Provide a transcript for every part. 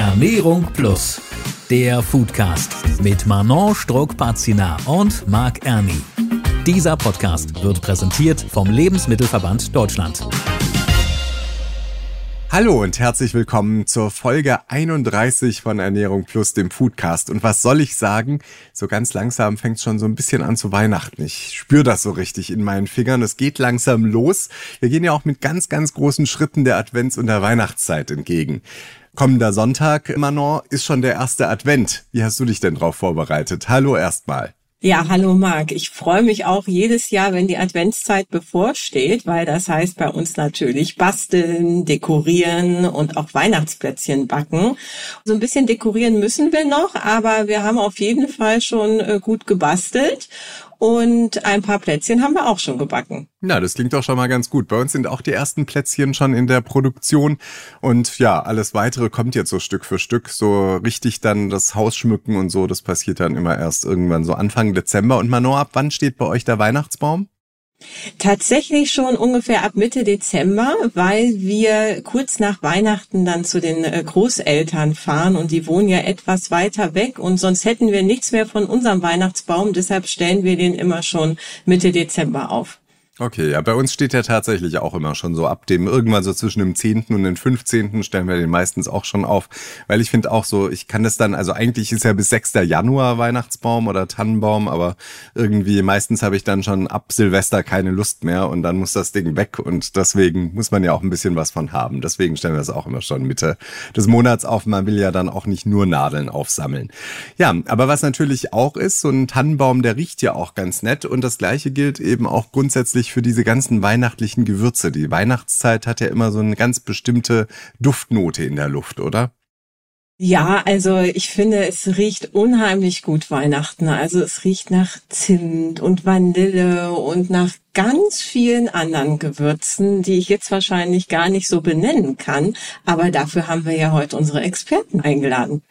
Ernährung Plus, der Foodcast mit Manon Struck-Pazina und Marc Erni. Dieser Podcast wird präsentiert vom Lebensmittelverband Deutschland. Hallo und herzlich willkommen zur Folge 31 von Ernährung Plus, dem Foodcast. Und was soll ich sagen? So ganz langsam fängt es schon so ein bisschen an zu Weihnachten. Ich spüre das so richtig in meinen Fingern. Es geht langsam los. Wir gehen ja auch mit ganz, ganz großen Schritten der Advents- und der Weihnachtszeit entgegen. Kommender Sonntag, Manon, ist schon der erste Advent. Wie hast du dich denn drauf vorbereitet? Hallo erstmal. Ja, hallo Marc. Ich freue mich auch jedes Jahr, wenn die Adventszeit bevorsteht, weil das heißt bei uns natürlich basteln, dekorieren und auch Weihnachtsplätzchen backen. So ein bisschen dekorieren müssen wir noch, aber wir haben auf jeden Fall schon äh, gut gebastelt und ein paar Plätzchen haben wir auch schon gebacken. Na, das klingt doch schon mal ganz gut. Bei uns sind auch die ersten Plätzchen schon in der Produktion. Und ja, alles weitere kommt jetzt so Stück für Stück. So richtig dann das Haus schmücken und so, das passiert dann immer erst irgendwann so Anfang Dezember. Und Manon, ab wann steht bei euch der Weihnachtsbaum? Tatsächlich schon ungefähr ab Mitte Dezember, weil wir kurz nach Weihnachten dann zu den äh, Großeltern fahren und die wohnen ja etwas weiter weg und sonst hätten wir nichts mehr von unserem Weihnachtsbaum. Deshalb stellen wir den immer schon Mitte Dezember auf. Okay, ja, bei uns steht er tatsächlich auch immer schon so ab dem, irgendwann so zwischen dem 10. und dem 15. stellen wir den meistens auch schon auf, weil ich finde auch so, ich kann das dann, also eigentlich ist ja bis 6. Januar Weihnachtsbaum oder Tannenbaum, aber irgendwie meistens habe ich dann schon ab Silvester keine Lust mehr und dann muss das Ding weg und deswegen muss man ja auch ein bisschen was von haben. Deswegen stellen wir es auch immer schon Mitte des Monats auf. Man will ja dann auch nicht nur Nadeln aufsammeln. Ja, aber was natürlich auch ist, so ein Tannenbaum, der riecht ja auch ganz nett und das gleiche gilt eben auch grundsätzlich für diese ganzen weihnachtlichen Gewürze. Die Weihnachtszeit hat ja immer so eine ganz bestimmte Duftnote in der Luft, oder? Ja, also ich finde, es riecht unheimlich gut Weihnachten. Also es riecht nach Zimt und Vanille und nach ganz vielen anderen Gewürzen, die ich jetzt wahrscheinlich gar nicht so benennen kann. Aber dafür haben wir ja heute unsere Experten eingeladen.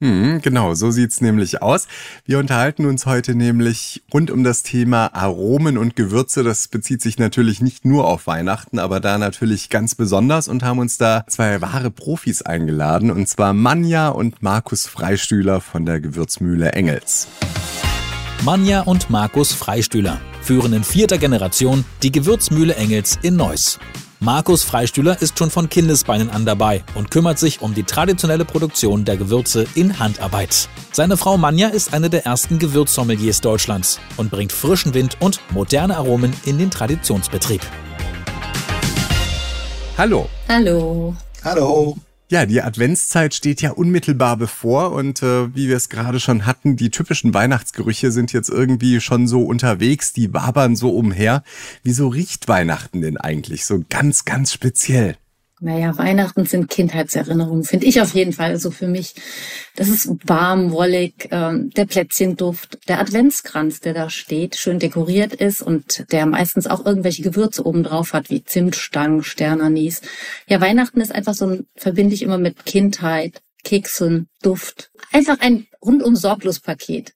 Hm, genau, so sieht's nämlich aus. Wir unterhalten uns heute nämlich rund um das Thema Aromen und Gewürze. Das bezieht sich natürlich nicht nur auf Weihnachten, aber da natürlich ganz besonders und haben uns da zwei wahre Profis eingeladen, und zwar Manja und Markus Freistühler von der Gewürzmühle Engels. Manja und Markus Freistühler führen in vierter Generation die Gewürzmühle Engels in Neuss. Markus Freistühler ist schon von Kindesbeinen an dabei und kümmert sich um die traditionelle Produktion der Gewürze in Handarbeit. Seine Frau Manja ist eine der ersten Gewürzsommeliers Deutschlands und bringt frischen Wind und moderne Aromen in den Traditionsbetrieb. Hallo. Hallo. Hallo. Ja, die Adventszeit steht ja unmittelbar bevor und äh, wie wir es gerade schon hatten, die typischen Weihnachtsgerüche sind jetzt irgendwie schon so unterwegs, die wabern so umher. Wieso riecht Weihnachten denn eigentlich so ganz, ganz speziell? Naja, Weihnachten sind Kindheitserinnerungen, finde ich auf jeden Fall. Also für mich, das ist warm, wollig, ähm, der Plätzchenduft, der Adventskranz, der da steht, schön dekoriert ist und der meistens auch irgendwelche Gewürze oben drauf hat, wie Zimtstangen, Sternanis. Ja, Weihnachten ist einfach so ein, verbinde ich immer mit Kindheit, Keksen, Duft. Einfach ein rundum sorglos Paket.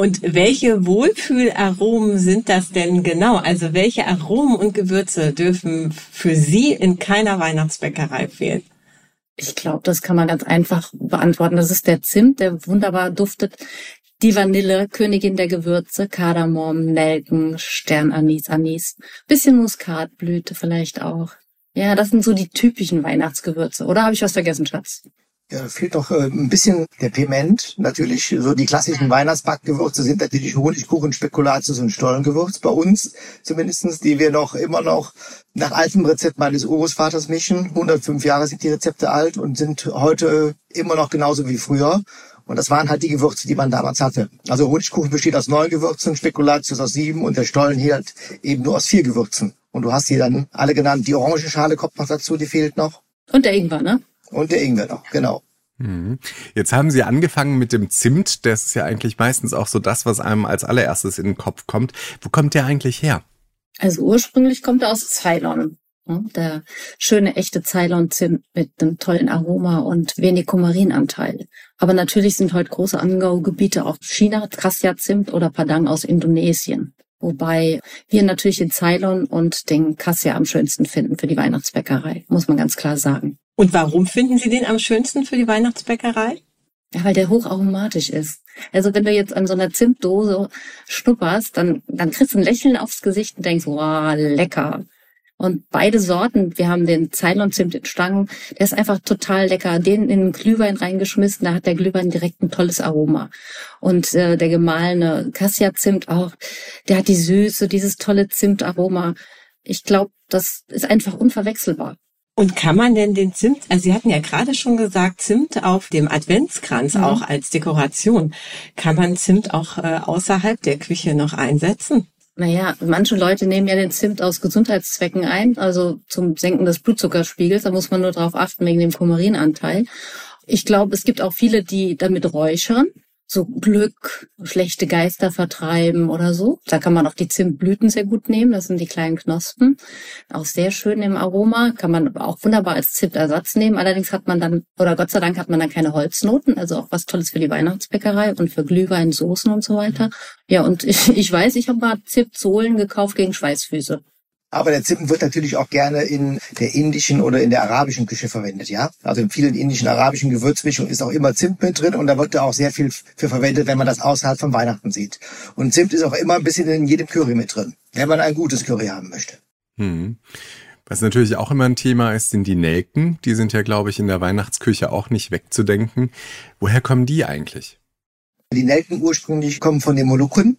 Und welche Wohlfühlaromen sind das denn genau? Also welche Aromen und Gewürze dürfen für Sie in keiner Weihnachtsbäckerei fehlen? Ich glaube, das kann man ganz einfach beantworten. Das ist der Zimt, der wunderbar duftet. Die Vanille, Königin der Gewürze, Kardamom, Nelken, Sternanis, Anis, bisschen Muskatblüte vielleicht auch. Ja, das sind so die typischen Weihnachtsgewürze. Oder habe ich was vergessen, Schatz? Ja, fehlt doch äh, ein bisschen der Piment. Natürlich, so die klassischen Weihnachtsbackgewürze sind natürlich Honigkuchen, Spekulatius und Stollengewürz. Bei uns zumindestens, die wir noch immer noch nach altem Rezept meines Urgroßvaters mischen. 105 Jahre sind die Rezepte alt und sind heute immer noch genauso wie früher. Und das waren halt die Gewürze, die man damals hatte. Also Honigkuchen besteht aus neun Gewürzen, Spekulatius aus sieben und der Stollen hier halt eben nur aus vier Gewürzen. Und du hast hier dann alle genannt. Die Orangenschale kommt noch dazu, die fehlt noch. Und der Ingwer, ne? Und der Ingwer noch, genau. Mhm. Jetzt haben Sie angefangen mit dem Zimt. Das ist ja eigentlich meistens auch so das, was einem als allererstes in den Kopf kommt. Wo kommt der eigentlich her? Also ursprünglich kommt er aus Ceylon. Der schöne echte Ceylon-Zimt mit einem tollen Aroma und wenig Kumarinanteil. Aber natürlich sind heute große Anbaugebiete auch China, Cassia-Zimt oder Padang aus Indonesien. Wobei wir natürlich den Ceylon und den Cassia am schönsten finden für die Weihnachtsbäckerei, muss man ganz klar sagen. Und warum finden Sie den am schönsten für die Weihnachtsbäckerei? Ja, weil der hocharomatisch ist. Also wenn du jetzt an so einer Zimtdose schnupperst, dann, dann kriegst du ein Lächeln aufs Gesicht und denkst, wow, lecker. Und beide Sorten, wir haben den Ceylon-Zimt in Stangen, der ist einfach total lecker. Den in den Glühwein reingeschmissen, da hat der Glühwein direkt ein tolles Aroma. Und äh, der gemahlene Cassia-Zimt auch, der hat die Süße, dieses tolle Zimtaroma. Ich glaube, das ist einfach unverwechselbar. Und kann man denn den Zimt, also Sie hatten ja gerade schon gesagt, Zimt auf dem Adventskranz Mhm. auch als Dekoration. Kann man Zimt auch äh, außerhalb der Küche noch einsetzen? Naja, manche Leute nehmen ja den Zimt aus Gesundheitszwecken ein, also zum Senken des Blutzuckerspiegels. Da muss man nur darauf achten wegen dem Kumarinanteil. Ich glaube, es gibt auch viele, die damit räuchern, so Glück, schlechte Geister vertreiben oder so. Da kann man auch die Zimtblüten sehr gut nehmen. Das sind die kleinen Knospen. Auch sehr schön im Aroma. Kann man auch wunderbar als Zimtersatz nehmen. Allerdings hat man dann, oder Gott sei Dank hat man dann keine Holznoten. Also auch was Tolles für die Weihnachtsbäckerei und für Glühwein, Soßen und so weiter. Ja, und ich, ich weiß, ich habe mal Zimtsohlen gekauft gegen Schweißfüße. Aber der Zimt wird natürlich auch gerne in der indischen oder in der arabischen Küche verwendet, ja. Also in vielen indischen, arabischen Gewürzmischungen ist auch immer Zimt mit drin und da wird da auch sehr viel für verwendet, wenn man das außerhalb von Weihnachten sieht. Und Zimt ist auch immer ein bisschen in jedem Curry mit drin, wenn man ein gutes Curry haben möchte. Hm. Was natürlich auch immer ein Thema ist, sind die Nelken. Die sind ja, glaube ich, in der Weihnachtsküche auch nicht wegzudenken. Woher kommen die eigentlich? Die Nelken ursprünglich kommen von den Molukken.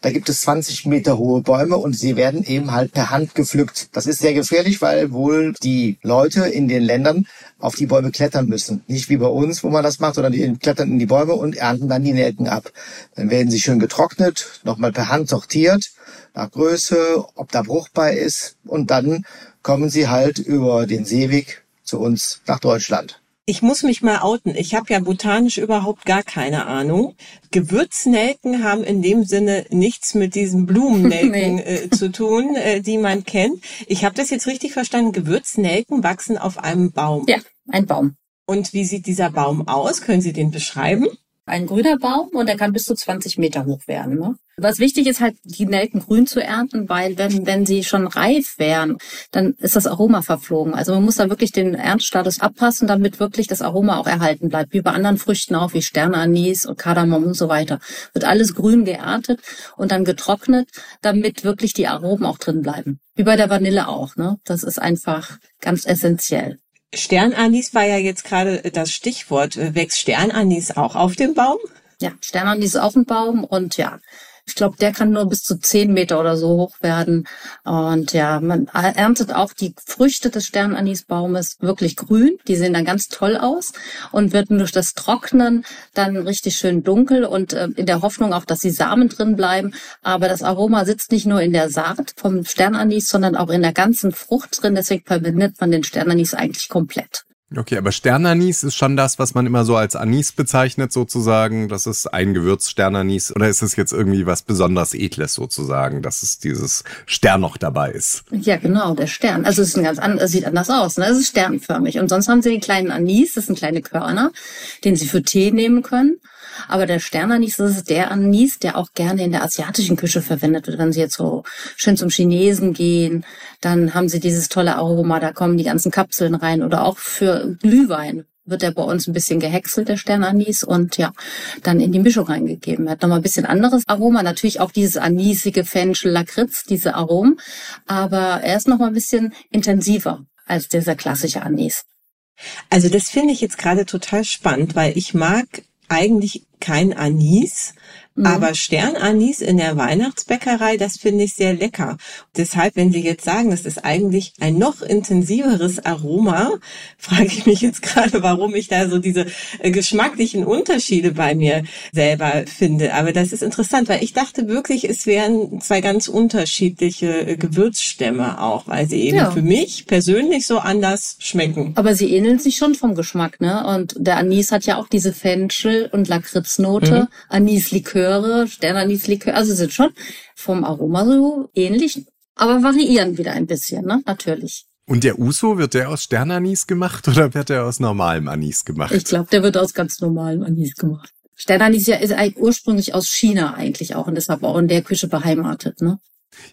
Da gibt es 20 Meter hohe Bäume und sie werden eben halt per Hand gepflückt. Das ist sehr gefährlich, weil wohl die Leute in den Ländern auf die Bäume klettern müssen. Nicht wie bei uns, wo man das macht, sondern die klettern in die Bäume und ernten dann die Nelken ab. Dann werden sie schön getrocknet, nochmal per Hand sortiert, nach Größe, ob da Bruch bei ist und dann kommen sie halt über den Seeweg zu uns nach Deutschland. Ich muss mich mal outen. Ich habe ja botanisch überhaupt gar keine Ahnung. Gewürznelken haben in dem Sinne nichts mit diesen Blumennelken Nee. äh, zu tun, äh, die man kennt. Ich habe das jetzt richtig verstanden. Gewürznelken wachsen auf einem Baum. Ja, ein Baum. Und wie sieht dieser Baum aus? Können Sie den beschreiben? Ein grüner Baum und der kann bis zu 20 Meter hoch werden. Ne? Was wichtig ist halt, die Nelken grün zu ernten, weil wenn, wenn sie schon reif wären, dann ist das Aroma verflogen. Also man muss da wirklich den Ernststatus abpassen, damit wirklich das Aroma auch erhalten bleibt. Wie bei anderen Früchten auch, wie Sternanis und Kardamom und so weiter. Wird alles grün geerntet und dann getrocknet, damit wirklich die Aromen auch drin bleiben. Wie bei der Vanille auch. Ne? Das ist einfach ganz essentiell. Sternanis war ja jetzt gerade das Stichwort. Wächst Sternanis auch auf dem Baum? Ja, Sternanis ist auch ein Baum und ja, ich glaube, der kann nur bis zu 10 Meter oder so hoch werden. Und ja, man erntet auch die Früchte des Sternanisbaumes wirklich grün. Die sehen dann ganz toll aus und wird durch das Trocknen dann richtig schön dunkel und äh, in der Hoffnung auch, dass die Samen drin bleiben. Aber das Aroma sitzt nicht nur in der Saat vom Sternanis, sondern auch in der ganzen Frucht drin. Deswegen verwendet man den Sternanis eigentlich komplett. Okay, aber Sternanis ist schon das, was man immer so als Anis bezeichnet, sozusagen. Das ist ein Gewürz Sternanis. Oder ist es jetzt irgendwie was besonders Edles, sozusagen, dass es dieses Stern noch dabei ist? Ja, genau, der Stern. Also es ist ein ganz an, sieht anders aus. Ne? Es ist sternförmig. Und sonst haben sie den kleinen Anis, das sind kleine Körner, den sie für Tee nehmen können. Aber der Sternanis, das ist der Anis, der auch gerne in der asiatischen Küche verwendet wird. Wenn sie jetzt so schön zum Chinesen gehen, dann haben sie dieses tolle Aroma, da kommen die ganzen Kapseln rein. Oder auch für Glühwein wird der bei uns ein bisschen gehäckselt, der Sternanis, und ja, dann in die Mischung reingegeben. Hat nochmal ein bisschen anderes Aroma. Natürlich auch dieses anisige Fenchel, Lakritz, diese Aromen. Aber er ist nochmal ein bisschen intensiver als dieser klassische Anis. Also das finde ich jetzt gerade total spannend, weil ich mag eigentlich kein Anis, Mhm. aber Sternanis in der Weihnachtsbäckerei, das finde ich sehr lecker. Deshalb, wenn Sie jetzt sagen, das ist eigentlich ein noch intensiveres Aroma, frage ich mich jetzt gerade, warum ich da so diese äh, geschmacklichen Unterschiede bei mir selber finde. Aber das ist interessant, weil ich dachte wirklich, es wären zwei ganz unterschiedliche äh, Gewürzstämme auch, weil sie eben Ja. für mich persönlich so anders schmecken. Aber sie ähneln sich schon vom Geschmack, ne? Und der Anis hat ja auch diese Fenchel- und Lakritznote, Mhm. Anisliköre, Sternanislikör, also sind schon vom Aroma so ähnlich, aber variieren wieder ein bisschen, ne? Natürlich. Und der Uso, wird der aus Sternanis gemacht oder wird der aus normalem Anis gemacht? Ich glaube, der wird aus ganz normalem Anis gemacht. Sternanis ja ist eigentlich ursprünglich aus China eigentlich auch und deshalb auch in der Küche beheimatet, ne?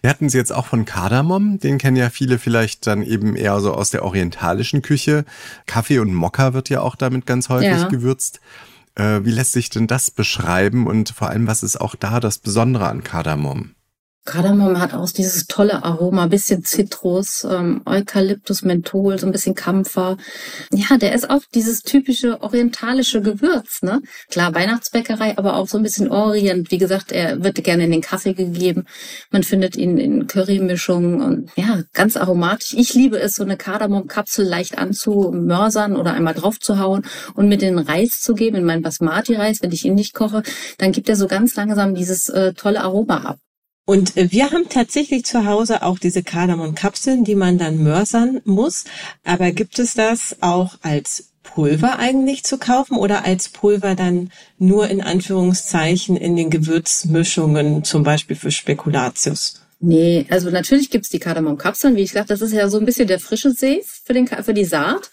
Wir hatten Sie jetzt auch von Kardamom, den kennen ja viele vielleicht dann eben eher so aus der orientalischen Küche. Kaffee und Mokka wird ja auch damit ganz häufig ja. gewürzt. Äh, wie lässt sich denn das beschreiben und vor allem, was ist auch da das Besondere an Kardamom? Kardamom hat auch dieses tolle Aroma, bisschen Zitrus, ähm, Eukalyptus, Menthol, so ein bisschen Kampfer. Ja, der ist auch dieses typische orientalische Gewürz, ne? Klar, Weihnachtsbäckerei, aber auch so ein bisschen Orient. Wie gesagt, er wird gerne in den Kaffee gegeben. Man findet ihn in Currymischungen und ja, ganz aromatisch. Ich liebe es, so eine Kardamom-Kapsel leicht anzumörsern oder einmal draufzuhauen und mit den Reis zu geben, in meinen Basmati-Reis, wenn ich ihn nicht koche, dann gibt er so ganz langsam dieses äh, tolle Aroma ab. Und wir haben tatsächlich zu Hause auch diese Kardamom-Kapseln, die man dann mörsern muss. Aber gibt es das auch als Pulver eigentlich zu kaufen oder als Pulver dann nur in Anführungszeichen in den Gewürzmischungen, zum Beispiel für Spekulatius? Nee, also natürlich gibt's die Kardamom-Kapseln. Wie ich gesagt, das ist ja so ein bisschen der frische See für, den, für die Saat.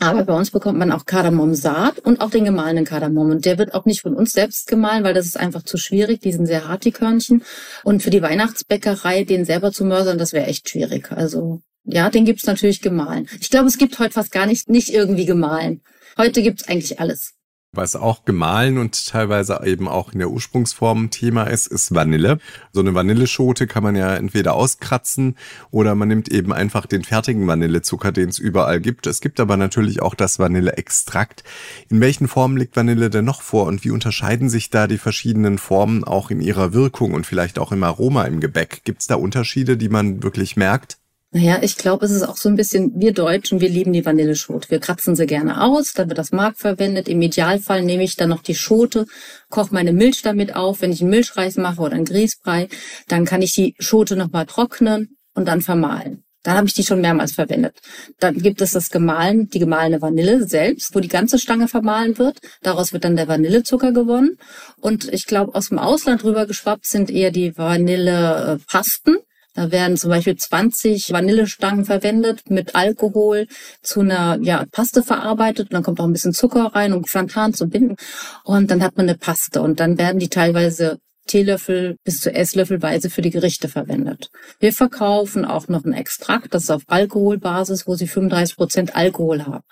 Aber bei uns bekommt man auch Kardamomsaat und auch den gemahlenen Kardamom. Und der wird auch nicht von uns selbst gemahlen, weil das ist einfach zu schwierig. Die sind sehr hart, die Körnchen. Und für die Weihnachtsbäckerei, den selber zu mörsern, das wäre echt schwierig. Also ja, den gibt's natürlich gemahlen. Ich glaube, es gibt heute fast gar nicht, nicht irgendwie gemahlen. Heute gibt's eigentlich alles. Was auch gemahlen und teilweise eben auch in der Ursprungsform Thema ist, ist Vanille. So eine Vanilleschote kann man ja entweder auskratzen oder man nimmt eben einfach den fertigen Vanillezucker, den es überall gibt. Es gibt aber natürlich auch das Vanilleextrakt. In welchen Formen liegt Vanille denn noch vor und wie unterscheiden sich da die verschiedenen Formen auch in ihrer Wirkung und vielleicht auch im Aroma im Gebäck? Gibt es da Unterschiede, die man wirklich merkt? Naja, ich glaube, es ist auch so ein bisschen, wir Deutschen, wir lieben die Vanilleschote. Wir kratzen sie gerne aus, dann wird das Mark verwendet. Im Idealfall nehme ich dann noch die Schote, koche meine Milch damit auf. Wenn ich einen Milchreis mache oder einen Grießbrei, dann kann ich die Schote nochmal trocknen und dann vermahlen. Dann habe ich die schon mehrmals verwendet. Dann gibt es das gemahlen, die gemahlene Vanille selbst, wo die ganze Stange vermahlen wird. Daraus wird dann der Vanillezucker gewonnen. Und ich glaube, aus dem Ausland rübergeschwappt sind eher die Vanillepasten da werden zum Beispiel 20 Vanillestangen verwendet mit Alkohol zu einer ja, Paste verarbeitet. Und dann kommt auch ein bisschen Zucker rein, um Xanthan zu binden. Und dann hat man eine Paste. Und dann werden die teilweise Teelöffel bis zu Esslöffelweise für die Gerichte verwendet. Wir verkaufen auch noch ein Extrakt, das ist auf Alkoholbasis, wo sie 35 Prozent Alkohol haben.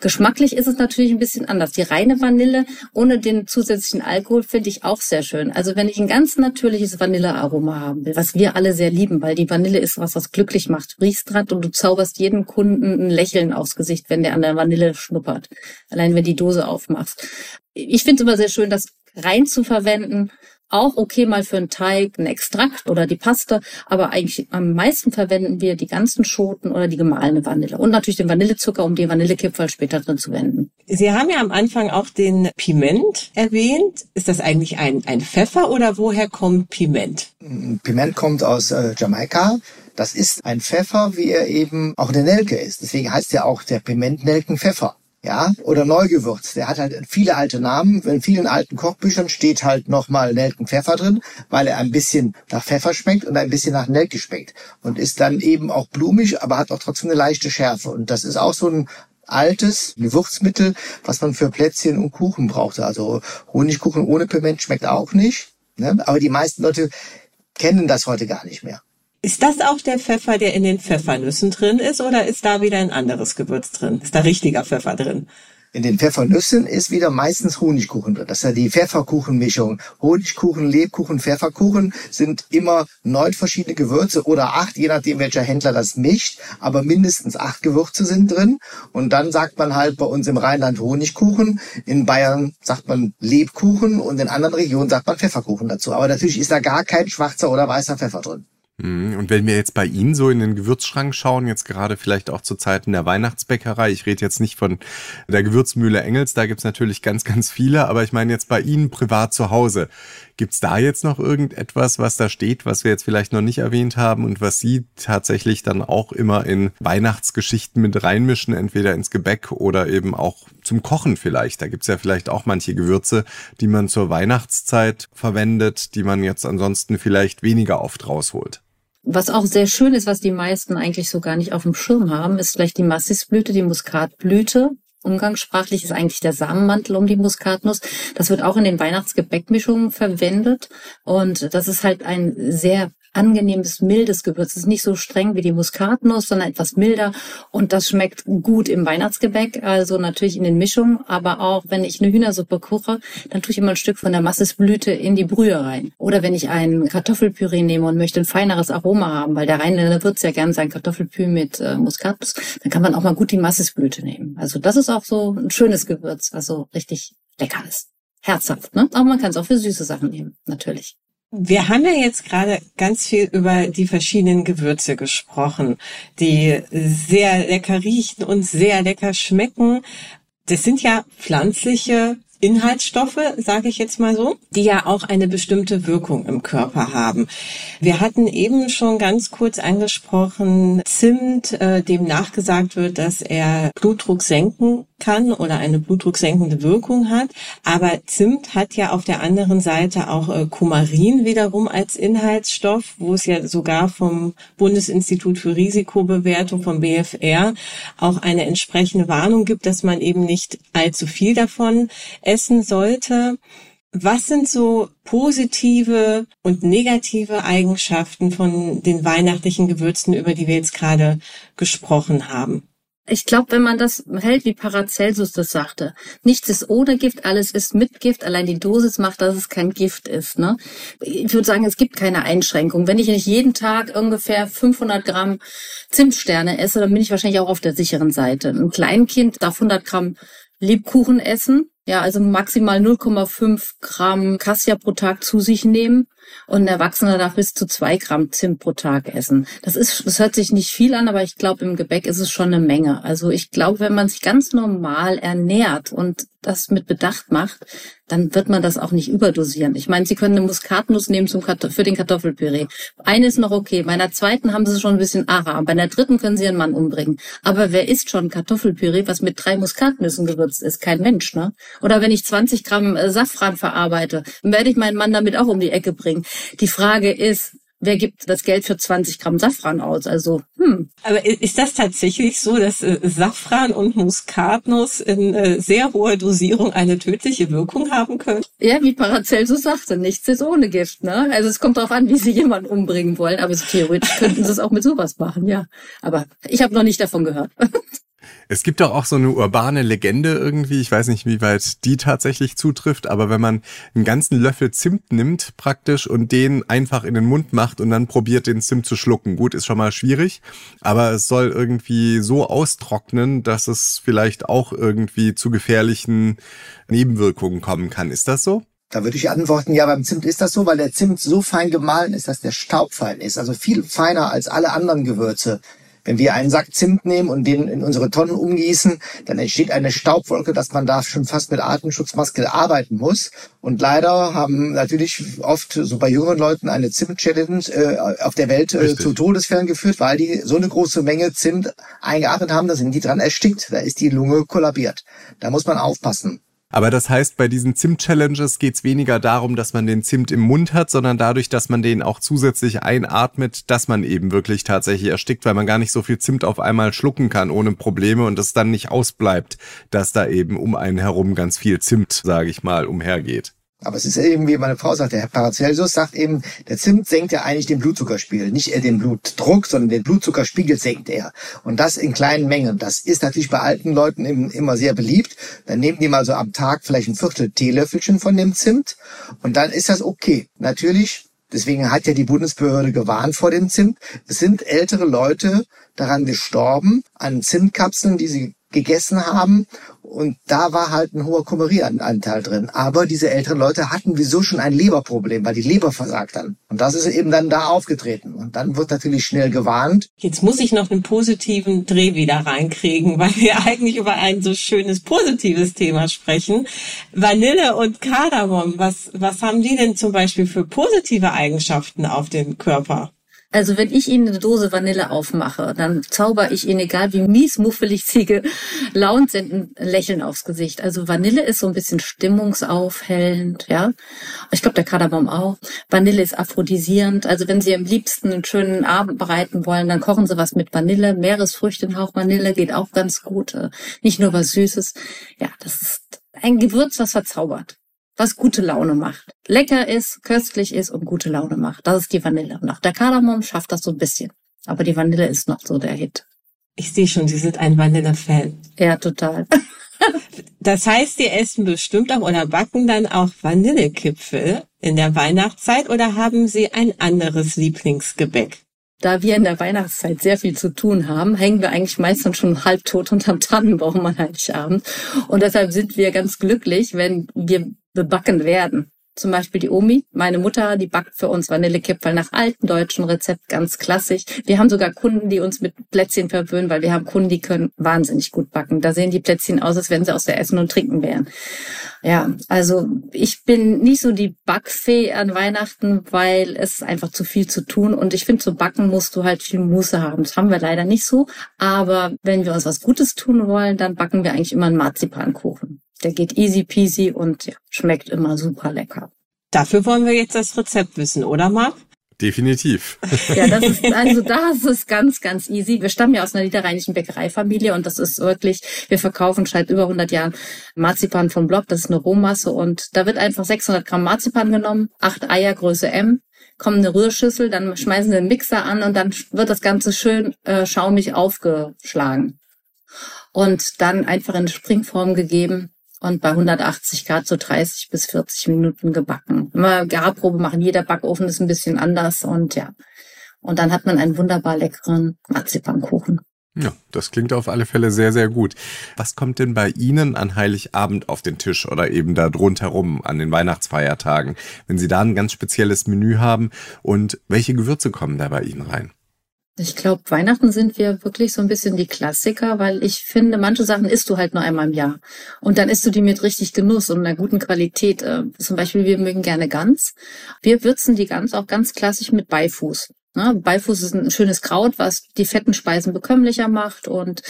Geschmacklich ist es natürlich ein bisschen anders. Die reine Vanille ohne den zusätzlichen Alkohol finde ich auch sehr schön. Also wenn ich ein ganz natürliches Vanillearoma haben will, was wir alle sehr lieben, weil die Vanille ist was, was glücklich macht. Riechst dran und du zauberst jedem Kunden ein Lächeln aufs Gesicht, wenn der an der Vanille schnuppert. Allein wenn die Dose aufmachst. Ich finde es immer sehr schön, das rein zu verwenden auch okay mal für einen Teig, ein Extrakt oder die Paste, aber eigentlich am meisten verwenden wir die ganzen Schoten oder die gemahlene Vanille und natürlich den Vanillezucker, um die Vanillekipferl später drin zu wenden. Sie haben ja am Anfang auch den Piment erwähnt. Ist das eigentlich ein, ein Pfeffer oder woher kommt Piment? Piment kommt aus äh, Jamaika. Das ist ein Pfeffer, wie er eben auch eine Nelke ist. Deswegen heißt ja auch der Pimentnelkenpfeffer ja, oder Neugewürz. Der hat halt viele alte Namen. In vielen alten Kochbüchern steht halt nochmal Nelkenpfeffer drin, weil er ein bisschen nach Pfeffer schmeckt und ein bisschen nach Nelke schmeckt. Und ist dann eben auch blumig, aber hat auch trotzdem eine leichte Schärfe. Und das ist auch so ein altes Gewürzmittel, was man für Plätzchen und Kuchen brauchte. Also Honigkuchen ohne Piment schmeckt auch nicht. Ne? Aber die meisten Leute kennen das heute gar nicht mehr. Ist das auch der Pfeffer, der in den Pfeffernüssen drin ist, oder ist da wieder ein anderes Gewürz drin? Ist da richtiger Pfeffer drin? In den Pfeffernüssen ist wieder meistens Honigkuchen drin. Das ist ja die Pfefferkuchenmischung. Honigkuchen, Lebkuchen, Pfefferkuchen sind immer neun verschiedene Gewürze oder acht, je nachdem welcher Händler das mischt. Aber mindestens acht Gewürze sind drin. Und dann sagt man halt bei uns im Rheinland Honigkuchen. In Bayern sagt man Lebkuchen und in anderen Regionen sagt man Pfefferkuchen dazu. Aber natürlich ist da gar kein schwarzer oder weißer Pfeffer drin. Mhm. Und wenn wir jetzt bei Ihnen so in den Gewürzschrank schauen, jetzt gerade vielleicht auch zu Zeiten der Weihnachtsbäckerei, ich rede jetzt nicht von der Gewürzmühle Engels, da gibt's natürlich ganz, ganz viele, aber ich meine jetzt bei Ihnen privat zu Hause. Gibt's da jetzt noch irgendetwas, was da steht, was wir jetzt vielleicht noch nicht erwähnt haben und was Sie tatsächlich dann auch immer in Weihnachtsgeschichten mit reinmischen, entweder ins Gebäck oder eben auch zum Kochen vielleicht? Da gibt's ja vielleicht auch manche Gewürze, die man zur Weihnachtszeit verwendet, die man jetzt ansonsten vielleicht weniger oft rausholt. Was auch sehr schön ist, was die meisten eigentlich so gar nicht auf dem Schirm haben, ist vielleicht die Massisblüte, die Muskatblüte. Umgangssprachlich ist eigentlich der Samenmantel um die Muskatnuss. Das wird auch in den Weihnachtsgebäckmischungen verwendet. Und das ist halt ein sehr angenehmes, mildes Gewürz. Es ist nicht so streng wie die Muskatnuss, sondern etwas milder. Und das schmeckt gut im Weihnachtsgebäck, also natürlich in den Mischungen. Aber auch, wenn ich eine Hühnersuppe koche, dann tue ich immer ein Stück von der Massesblüte in die Brühe rein. Oder wenn ich ein Kartoffelpüree nehme und möchte ein feineres Aroma haben, weil der Rheinländer wird ja gern sein Kartoffelpüree mit äh, Muskatnuss, dann kann man auch mal gut die Massesblüte nehmen. Also das ist auch so ein schönes Gewürz, was so richtig lecker ist. Herzhaft, ne? Aber man kann es auch für süße Sachen nehmen, natürlich. Wir haben ja jetzt gerade ganz viel über die verschiedenen Gewürze gesprochen, die sehr lecker riechen und sehr lecker schmecken. Das sind ja pflanzliche Inhaltsstoffe, sage ich jetzt mal so, die ja auch eine bestimmte Wirkung im Körper haben. Wir hatten eben schon ganz kurz angesprochen, Zimt, äh, dem nachgesagt wird, dass er Blutdruck senken kann oder eine blutdrucksenkende Wirkung hat. Aber Zimt hat ja auf der anderen Seite auch äh, Kumarin wiederum als Inhaltsstoff, wo es ja sogar vom Bundesinstitut für Risikobewertung vom BFR auch eine entsprechende Warnung gibt, dass man eben nicht allzu viel davon essen sollte. Was sind so positive und negative Eigenschaften von den weihnachtlichen Gewürzen, über die wir jetzt gerade gesprochen haben? Ich glaube, wenn man das hält, wie Paracelsus das sagte, nichts ist ohne Gift, alles ist mit Gift, allein die Dosis macht, dass es kein Gift ist. Ne? Ich würde sagen, es gibt keine Einschränkung. Wenn ich nicht jeden Tag ungefähr 500 Gramm Zimtsterne esse, dann bin ich wahrscheinlich auch auf der sicheren Seite. Ein Kleinkind darf 100 Gramm Lebkuchen essen, ja, also maximal 0,5 Gramm Cassia pro Tag zu sich nehmen und ein Erwachsener darf bis zu zwei Gramm Zimt pro Tag essen. Das ist, das hört sich nicht viel an, aber ich glaube, im Gebäck ist es schon eine Menge. Also ich glaube, wenn man sich ganz normal ernährt und das mit Bedacht macht, dann wird man das auch nicht überdosieren. Ich meine, Sie können eine Muskatnuss nehmen zum für den Kartoffelpüree. Eine ist noch okay. Bei einer zweiten haben Sie schon ein bisschen Ara. Bei der dritten können Sie Ihren Mann umbringen. Aber wer isst schon Kartoffelpüree, was mit drei Muskatnüssen gewürzt ist? Kein Mensch, ne? Oder wenn ich 20 Gramm äh, Safran verarbeite, dann werde ich meinen Mann damit auch um die Ecke bringen. Die Frage ist, wer gibt das Geld für 20 Gramm Safran aus? Also, hm. Aber ist das tatsächlich so, dass äh, Safran und Muskatnuss in äh, sehr hoher Dosierung eine tödliche Wirkung haben können? Ja, wie Paracelsus sagte, nichts ist ohne Gift. Ne? Also es kommt darauf an, wie sie jemanden umbringen wollen. Aber theoretisch könnten sie es auch mit sowas machen, ja. Aber ich habe noch nicht davon gehört. Es gibt doch auch so eine urbane Legende irgendwie, ich weiß nicht, wie weit die tatsächlich zutrifft, aber wenn man einen ganzen Löffel Zimt nimmt praktisch und den einfach in den Mund macht und dann probiert, den Zimt zu schlucken. Gut, ist schon mal schwierig, aber es soll irgendwie so austrocknen, dass es vielleicht auch irgendwie zu gefährlichen Nebenwirkungen kommen kann. Ist das so? Da würde ich antworten, ja, beim Zimt ist das so, weil der Zimt so fein gemahlen ist, dass der Staub fein ist. Also viel feiner als alle anderen Gewürze. Wenn wir einen Sack Zimt nehmen und den in unsere Tonnen umgießen, dann entsteht eine Staubwolke, dass man da schon fast mit Atemschutzmaske arbeiten muss. Und leider haben natürlich oft so bei jüngeren Leuten eine Zimt-Challenge äh, auf der Welt äh, zu Todesfällen geführt, weil die so eine große Menge Zimt eingeatmet haben, da sind die dran erstickt. Da ist die Lunge kollabiert. Da muss man aufpassen. Aber das heißt, bei diesen Zimt-Challenges geht es weniger darum, dass man den Zimt im Mund hat, sondern dadurch, dass man den auch zusätzlich einatmet, dass man eben wirklich tatsächlich erstickt, weil man gar nicht so viel Zimt auf einmal schlucken kann ohne Probleme und es dann nicht ausbleibt, dass da eben um einen herum ganz viel Zimt, sage ich mal, umhergeht. Aber es ist eben, wie meine Frau sagt, der Herr Paracelsus sagt eben, der Zimt senkt ja eigentlich den Blutzuckerspiegel. Nicht den Blutdruck, sondern den Blutzuckerspiegel senkt er. Und das in kleinen Mengen. Das ist natürlich bei alten Leuten immer sehr beliebt. Dann nehmen die mal so am Tag vielleicht ein Viertel Teelöffelchen von dem Zimt. Und dann ist das okay. Natürlich Deswegen hat ja die Bundesbehörde gewarnt vor dem Zimt. Es sind ältere Leute daran gestorben, an Zimtkapseln, die sie gegessen haben und da war halt ein hoher Kummerieranteil drin. Aber diese älteren Leute hatten wieso schon ein Leberproblem, weil die Leber versagt dann. Und das ist eben dann da aufgetreten. Und dann wird natürlich schnell gewarnt. Jetzt muss ich noch einen positiven Dreh wieder reinkriegen, weil wir eigentlich über ein so schönes positives Thema sprechen. Vanille und Kardamom, was, was haben die denn zum Beispiel für positive Eigenschaften auf den Körper? Also wenn ich Ihnen eine Dose Vanille aufmache, dann zauber ich Ihnen, egal wie mies, muffelig Sie gelaunt sind, ein Lächeln aufs Gesicht. Also Vanille ist so ein bisschen stimmungsaufhellend, ja. Ich glaube, der Kardamom auch. Vanille ist aphrodisierend. Also wenn Sie am liebsten einen schönen Abend bereiten wollen, dann kochen Sie was mit Vanille. Meeresfrüchte, ein Hauch Vanille geht auch ganz gut. Nicht nur was Süßes. Ja, das ist ein Gewürz, was verzaubert. Was gute Laune macht. Lecker ist, köstlich ist und gute Laune macht. Das ist die Vanille. Und auch der Kardamom schafft das so ein bisschen. Aber die Vanille ist noch so der Hit. Ich sehe schon, Sie sind ein Vanille-Fan. Ja, total. Das heißt, Sie essen bestimmt auch oder backen dann auch Vanillekipfel in der Weihnachtszeit oder haben Sie ein anderes Lieblingsgebäck? Da wir in der Weihnachtszeit sehr viel zu tun haben, hängen wir eigentlich meistens schon halbtot unterm Tannenbaum an Heiligabend. Und deshalb sind wir ganz glücklich, wenn wir bebacken werden. Zum Beispiel die Omi, meine Mutter, die backt für uns Vanillekipferl nach alten deutschen Rezept, ganz klassisch. Wir haben sogar Kunden, die uns mit Plätzchen verwöhnen, weil wir haben Kunden, die können wahnsinnig gut backen. Da sehen die Plätzchen aus, als wenn sie aus der Essen und Trinken wären. Ja, also ich bin nicht so die Backfee an Weihnachten, weil es ist einfach zu viel zu tun. Und ich finde, zu backen musst du halt viel Muße haben. Das haben wir leider nicht so. Aber wenn wir uns was Gutes tun wollen, dann backen wir eigentlich immer einen Marzipankuchen. Der geht easy peasy und ja, schmeckt immer super lecker. Dafür wollen wir jetzt das Rezept wissen, oder Marc? Definitiv. Ja, das ist, also das ist ganz, ganz easy. Wir stammen ja aus einer niederrheinischen Bäckereifamilie und das ist wirklich, wir verkaufen seit über 100 Jahren Marzipan vom Block. Das ist eine Rohmasse und da wird einfach 600 Gramm Marzipan genommen, acht Eier Größe M, kommt eine Rührschüssel, dann schmeißen sie den Mixer an und dann wird das Ganze schön äh, schaumig aufgeschlagen. Und dann einfach in Springform gegeben und bei 180 Grad so 30 bis 40 Minuten gebacken. Immer Garprobe machen, jeder Backofen ist ein bisschen anders und ja. Und dann hat man einen wunderbar leckeren Marzipankuchen. Ja, das klingt auf alle Fälle sehr, sehr gut. Was kommt denn bei Ihnen an Heiligabend auf den Tisch oder eben da rundherum an den Weihnachtsfeiertagen, wenn Sie da ein ganz spezielles Menü haben und welche Gewürze kommen da bei Ihnen rein? Ich glaube, Weihnachten sind wir wirklich so ein bisschen die Klassiker, weil ich finde, manche Sachen isst du halt nur einmal im Jahr. Und dann isst du die mit richtig Genuss und einer guten Qualität. Äh, zum Beispiel, wir mögen gerne Gans. Wir würzen die Gans auch ganz klassisch mit Beifuß. Ne? Beifuß ist ein schönes Kraut, was die fetten Speisen bekömmlicher macht und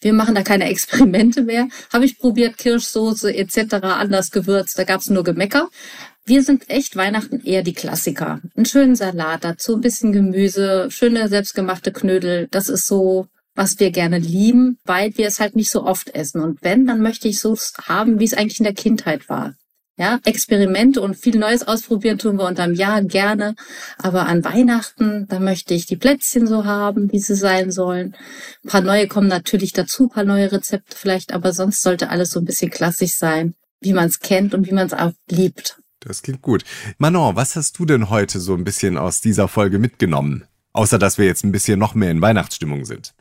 wir machen da keine Experimente mehr. Habe ich probiert, Kirschsoße etc., anders gewürzt, da gab's nur Gemecker. Wir sind echt Weihnachten eher die Klassiker. Einen schönen Salat dazu, ein bisschen Gemüse, schöne selbstgemachte Knödel. Das ist so, was wir gerne lieben, weil wir es halt nicht so oft essen. Und wenn, dann möchte ich so haben, wie es eigentlich in der Kindheit war. Ja, Experimente und viel Neues ausprobieren tun wir unterm Jahr gerne. Aber an Weihnachten, da möchte ich die Plätzchen so haben, wie sie sein sollen. Ein paar neue kommen natürlich dazu, ein paar neue Rezepte vielleicht, aber sonst sollte alles so ein bisschen klassisch sein, wie man es kennt und wie man es auch liebt. Das klingt gut. Manon, was hast du denn heute so ein bisschen aus dieser Folge mitgenommen? Außer dass wir jetzt ein bisschen noch mehr in Weihnachtsstimmung sind.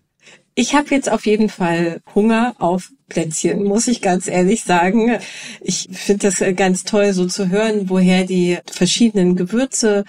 Ich habe jetzt auf jeden Fall Hunger auf Plätzchen, muss ich ganz ehrlich sagen. Ich finde das äh, ganz toll, so zu hören, woher die verschiedenen Gewürze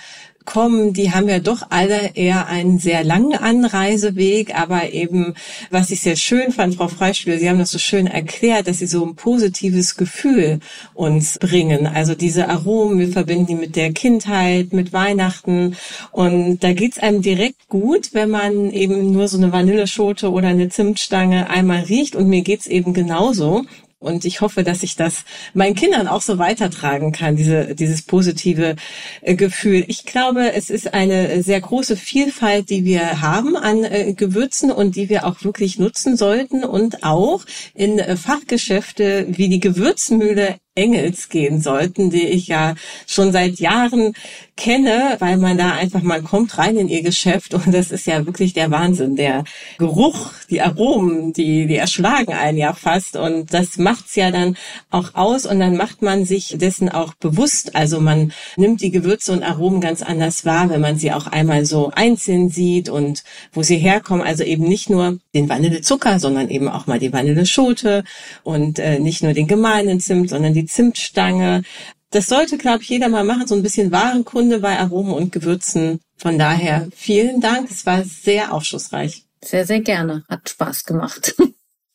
kommen, die haben ja doch alle eher einen sehr langen Anreiseweg, aber eben, was ich sehr schön fand, Frau Freistühler, Sie haben das so schön erklärt, dass Sie so ein positives Gefühl uns bringen. Also diese Aromen, wir verbinden die mit der Kindheit, mit Weihnachten und da geht's einem direkt gut, wenn man eben nur so eine Vanilleschote oder eine Zimtstange einmal riecht und mir geht's eben genauso. Und ich hoffe, dass ich das meinen Kindern auch so weitertragen kann, diese, dieses positive äh, Gefühl. Ich glaube, es ist eine sehr große Vielfalt, die wir haben an äh, Gewürzen und die wir auch wirklich nutzen sollten und auch in äh, Fachgeschäfte wie die Gewürzmühle Engels gehen sollten, die ich ja schon seit Jahren kenne, weil man da einfach mal kommt rein in ihr Geschäft und das ist ja wirklich der Wahnsinn. Der Geruch, die Aromen, die, die erschlagen einen ja fast und das macht's ja dann auch aus und dann macht man sich dessen auch bewusst. Also man nimmt die Gewürze und Aromen ganz anders wahr, wenn man sie auch einmal so einzeln sieht und wo sie herkommen. Also eben nicht nur den Vanillezucker, sondern eben auch mal die Vanilleschote und äh, nicht nur den gemahlenen Zimt, sondern die die Zimtstange. Das sollte, glaube ich, jeder mal machen, so ein bisschen Warenkunde bei Aromen und Gewürzen. Von daher vielen Dank. Es war sehr aufschlussreich. Sehr, sehr gerne. Hat Spaß gemacht.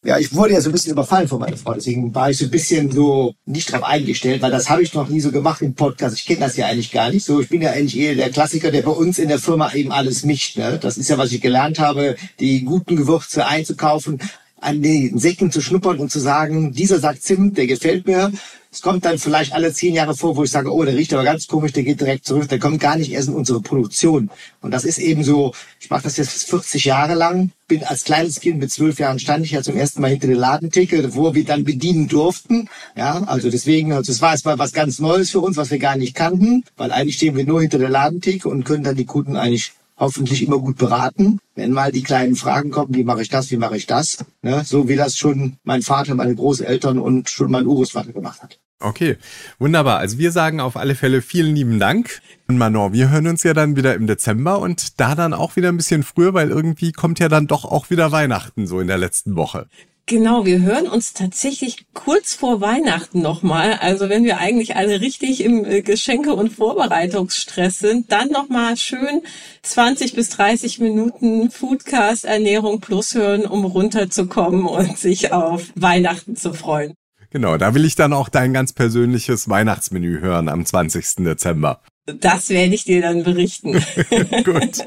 Ja, ich wurde ja so ein bisschen überfallen von meiner Frau, deswegen war ich so ein bisschen so nicht drauf eingestellt, weil das habe ich noch nie so gemacht im Podcast. Ich kenne das ja eigentlich gar nicht so. Ich bin ja eigentlich eher der Klassiker, der bei uns in der Firma eben alles mischt. Ne? Das ist ja, was ich gelernt habe, die guten Gewürze einzukaufen, an den Insekten zu schnuppern und zu sagen, dieser Sack Zimt, der gefällt mir. Es kommt dann vielleicht alle zehn Jahre vor, wo ich sage, oh, der riecht aber ganz komisch, der geht direkt zurück, der kommt gar nicht erst in unsere Produktion. Und das ist eben so, ich mache das jetzt 40 Jahre lang, bin als kleines Kind mit zwölf Jahren stand ich ja zum ersten Mal hinter der Ladentheke, wo wir dann bedienen durften. Ja, also deswegen, also es war erstmal was ganz Neues für uns, was wir gar nicht kannten, weil eigentlich stehen wir nur hinter der Ladentheke und können dann die Kunden eigentlich hoffentlich immer gut beraten. Wenn mal die kleinen Fragen kommen, wie mache ich das, wie mache ich das, ne? so wie das schon mein Vater, meine Großeltern und schon mein Urgroßvater gemacht hat. Okay, wunderbar. Also wir sagen auf alle Fälle vielen lieben Dank. Und Manon, wir hören uns ja dann wieder im Dezember und da dann auch wieder ein bisschen früher, weil irgendwie kommt ja dann doch auch wieder Weihnachten so in der letzten Woche. Genau, wir hören uns tatsächlich kurz vor Weihnachten nochmal. Also wenn wir eigentlich alle richtig im äh, Geschenke- und Vorbereitungsstress sind, dann nochmal schön 20 bis 30 Minuten Foodcast Ernährung Plus hören, um runterzukommen und sich auf Weihnachten zu freuen. Genau, da will ich dann auch dein ganz persönliches Weihnachtsmenü hören am 20. Dezember. Das werde ich dir dann berichten. Gut,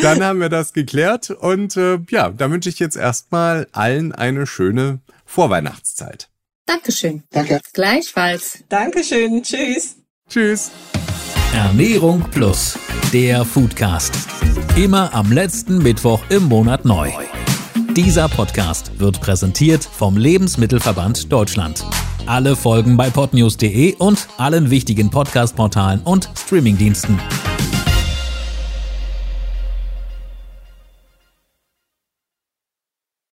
dann haben wir das geklärt und äh, ja, dann wünsche ich jetzt erstmal allen eine schöne Vorweihnachtszeit. Dankeschön. Danke. Gleichfalls. Dankeschön. Tschüss. Tschüss. Ernährung Plus, der Foodcast. Immer am letzten Mittwoch im Monat neu. Dieser Podcast wird präsentiert vom Lebensmittelverband Deutschland. Alle Folgen bei podnews.de und allen wichtigen Podcast-Portalen und Streamingdiensten.